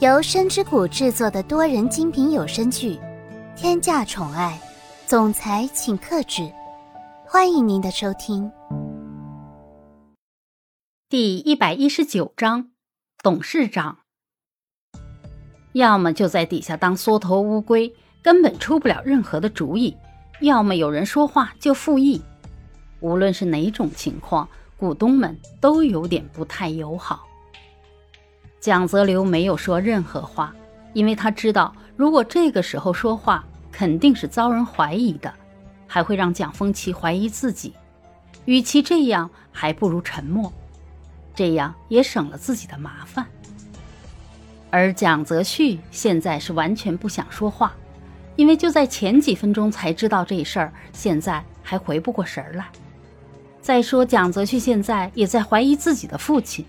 由深之谷制作的多人精品有声剧《天价宠爱总裁请克制》，欢迎您的收听。第一百一十九章，董事长要么就在底下当缩头乌龟，根本出不了任何的主意；要么有人说话就附议。无论是哪种情况，股东们都有点不太友好。蒋泽流没有说任何话，因为他知道，如果这个时候说话，肯定是遭人怀疑的，还会让蒋风奇怀疑自己。与其这样，还不如沉默，这样也省了自己的麻烦。而蒋泽旭现在是完全不想说话，因为就在前几分钟才知道这事儿，现在还回不过神来。再说，蒋泽旭现在也在怀疑自己的父亲。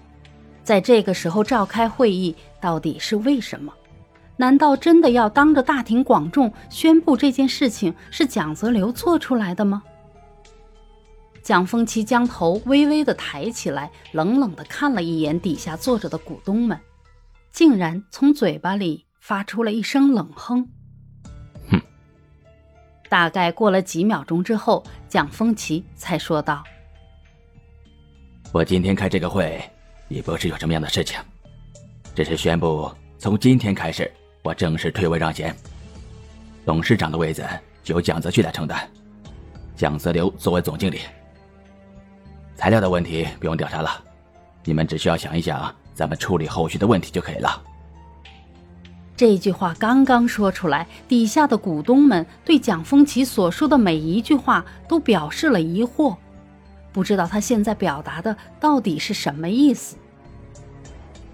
在这个时候召开会议，到底是为什么？难道真的要当着大庭广众宣布这件事情是蒋泽流做出来的吗？蒋风奇将头微微的抬起来，冷冷的看了一眼底下坐着的股东们，竟然从嘴巴里发出了一声冷哼：“哼。”大概过了几秒钟之后，蒋风奇才说道：“我今天开这个会。”也不是有什么样的事情，只是宣布从今天开始，我正式退位让贤，董事长的位子由蒋泽旭来承担，蒋泽流作为总经理。材料的问题不用调查了，你们只需要想一想咱们处理后续的问题就可以了。这句话刚刚说出来，底下的股东们对蒋风奇所说的每一句话都表示了疑惑，不知道他现在表达的到底是什么意思。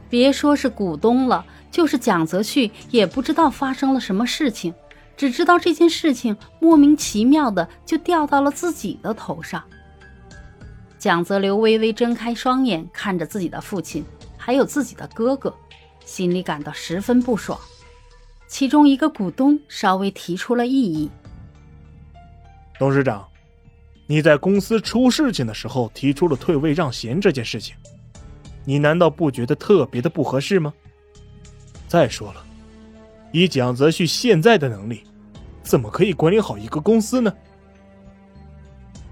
别说是股东了，就是蒋泽旭也不知道发生了什么事情，只知道这件事情莫名其妙的就掉到了自己的头上。蒋泽流微微睁开双眼，看着自己的父亲，还有自己的哥哥，心里感到十分不爽。其中一个股东稍微提出了异议：“董事长，你在公司出事情的时候提出了退位让贤这件事情。”你难道不觉得特别的不合适吗？再说了，以蒋泽旭现在的能力，怎么可以管理好一个公司呢？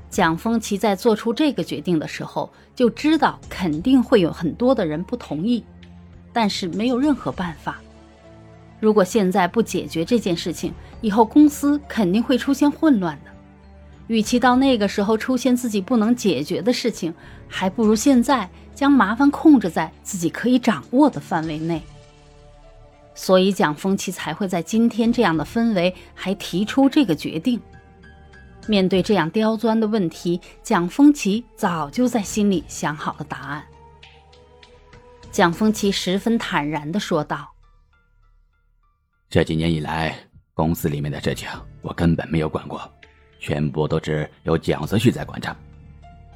蒋风奇在做出这个决定的时候就知道肯定会有很多的人不同意，但是没有任何办法。如果现在不解决这件事情，以后公司肯定会出现混乱的。与其到那个时候出现自己不能解决的事情，还不如现在将麻烦控制在自己可以掌握的范围内。所以蒋风奇才会在今天这样的氛围还提出这个决定。面对这样刁钻的问题，蒋风奇早就在心里想好了答案。蒋风奇十分坦然地说道：“这几年以来，公司里面的事情我根本没有管过。”全部都是由蒋泽旭在管着。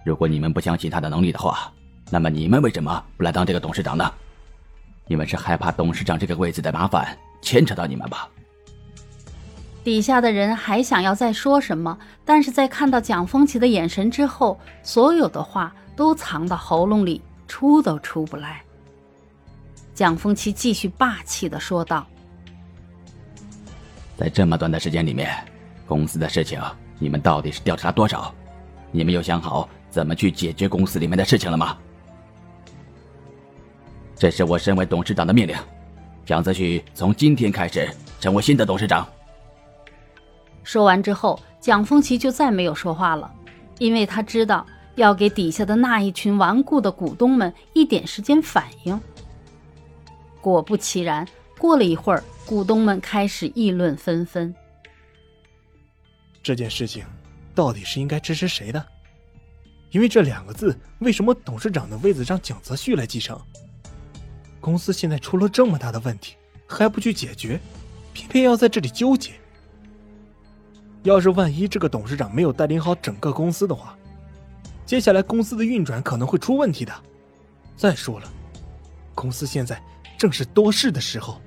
如果你们不相信他的能力的话，那么你们为什么不来当这个董事长呢？你们是害怕董事长这个位子的麻烦牵扯到你们吧？底下的人还想要再说什么，但是在看到蒋风奇的眼神之后，所有的话都藏到喉咙里，出都出不来。蒋风奇继续霸气的说道：“在这么短的时间里面，公司的事情。”你们到底是调查多少？你们有想好怎么去解决公司里面的事情了吗？这是我身为董事长的命令，蒋泽旭从今天开始成为新的董事长。说完之后，蒋风奇就再没有说话了，因为他知道要给底下的那一群顽固的股东们一点时间反应。果不其然，过了一会儿，股东们开始议论纷纷。这件事情到底是应该支持谁的？因为这两个字，为什么董事长的位子让蒋泽旭来继承？公司现在出了这么大的问题，还不去解决，偏偏要在这里纠结。要是万一这个董事长没有带领好整个公司的话，接下来公司的运转可能会出问题的。再说了，公司现在正是多事的时候。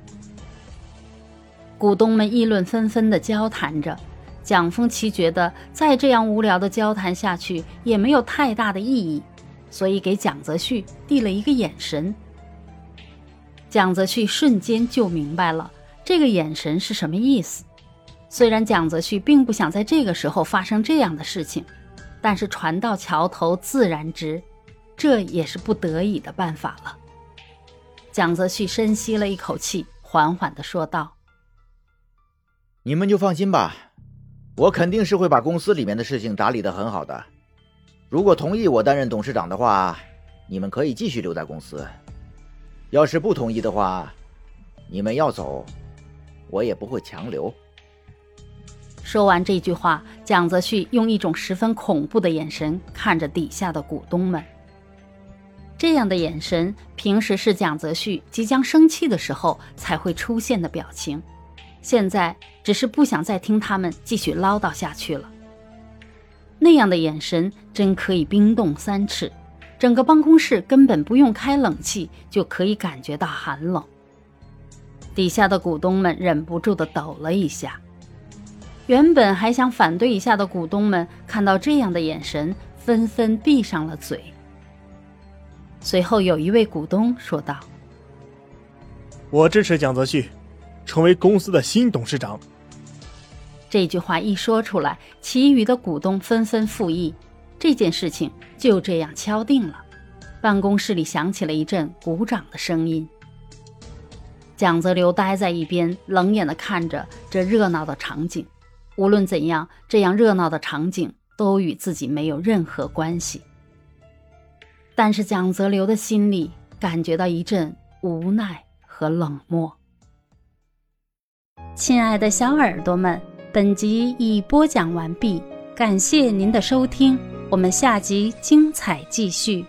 股东们议论纷纷的交谈着。蒋风奇觉得再这样无聊的交谈下去也没有太大的意义，所以给蒋泽旭递了一个眼神。蒋泽旭瞬间就明白了这个眼神是什么意思。虽然蒋泽旭并不想在这个时候发生这样的事情，但是船到桥头自然直，这也是不得已的办法了。蒋泽旭深吸了一口气，缓缓地说道：“你们就放心吧，我肯定是会把公司里面的事情打理得很好的。如果同意我担任董事长的话，你们可以继续留在公司；要是不同意的话，你们要走，我也不会强留。”说完这句话，蒋泽旭用一种十分恐怖的眼神看着底下的股东们。这样的眼神，平时是蒋泽旭即将生气的时候才会出现的表情，现在只是不想再听他们继续唠叨下去了。那样的眼神真可以冰冻三尺，整个办公室根本不用开冷气就可以感觉到寒冷。底下的股东们忍不住的抖了一下。原本还想反对一下的股东们，看到这样的眼神，纷纷闭上了嘴。随后，有一位股东说道：“我支持蒋泽旭，成为公司的新董事长。”这句话一说出来，其余的股东纷纷附议，这件事情就这样敲定了。办公室里响起了一阵鼓掌的声音。蒋泽流呆在一边，冷眼的看着这热闹的场景。无论怎样，这样热闹的场景都与自己没有任何关系。但是蒋泽流的心里感觉到一阵无奈和冷漠。亲爱的小耳朵们，本集已播讲完毕，感谢您的收听，我们下集精彩继续。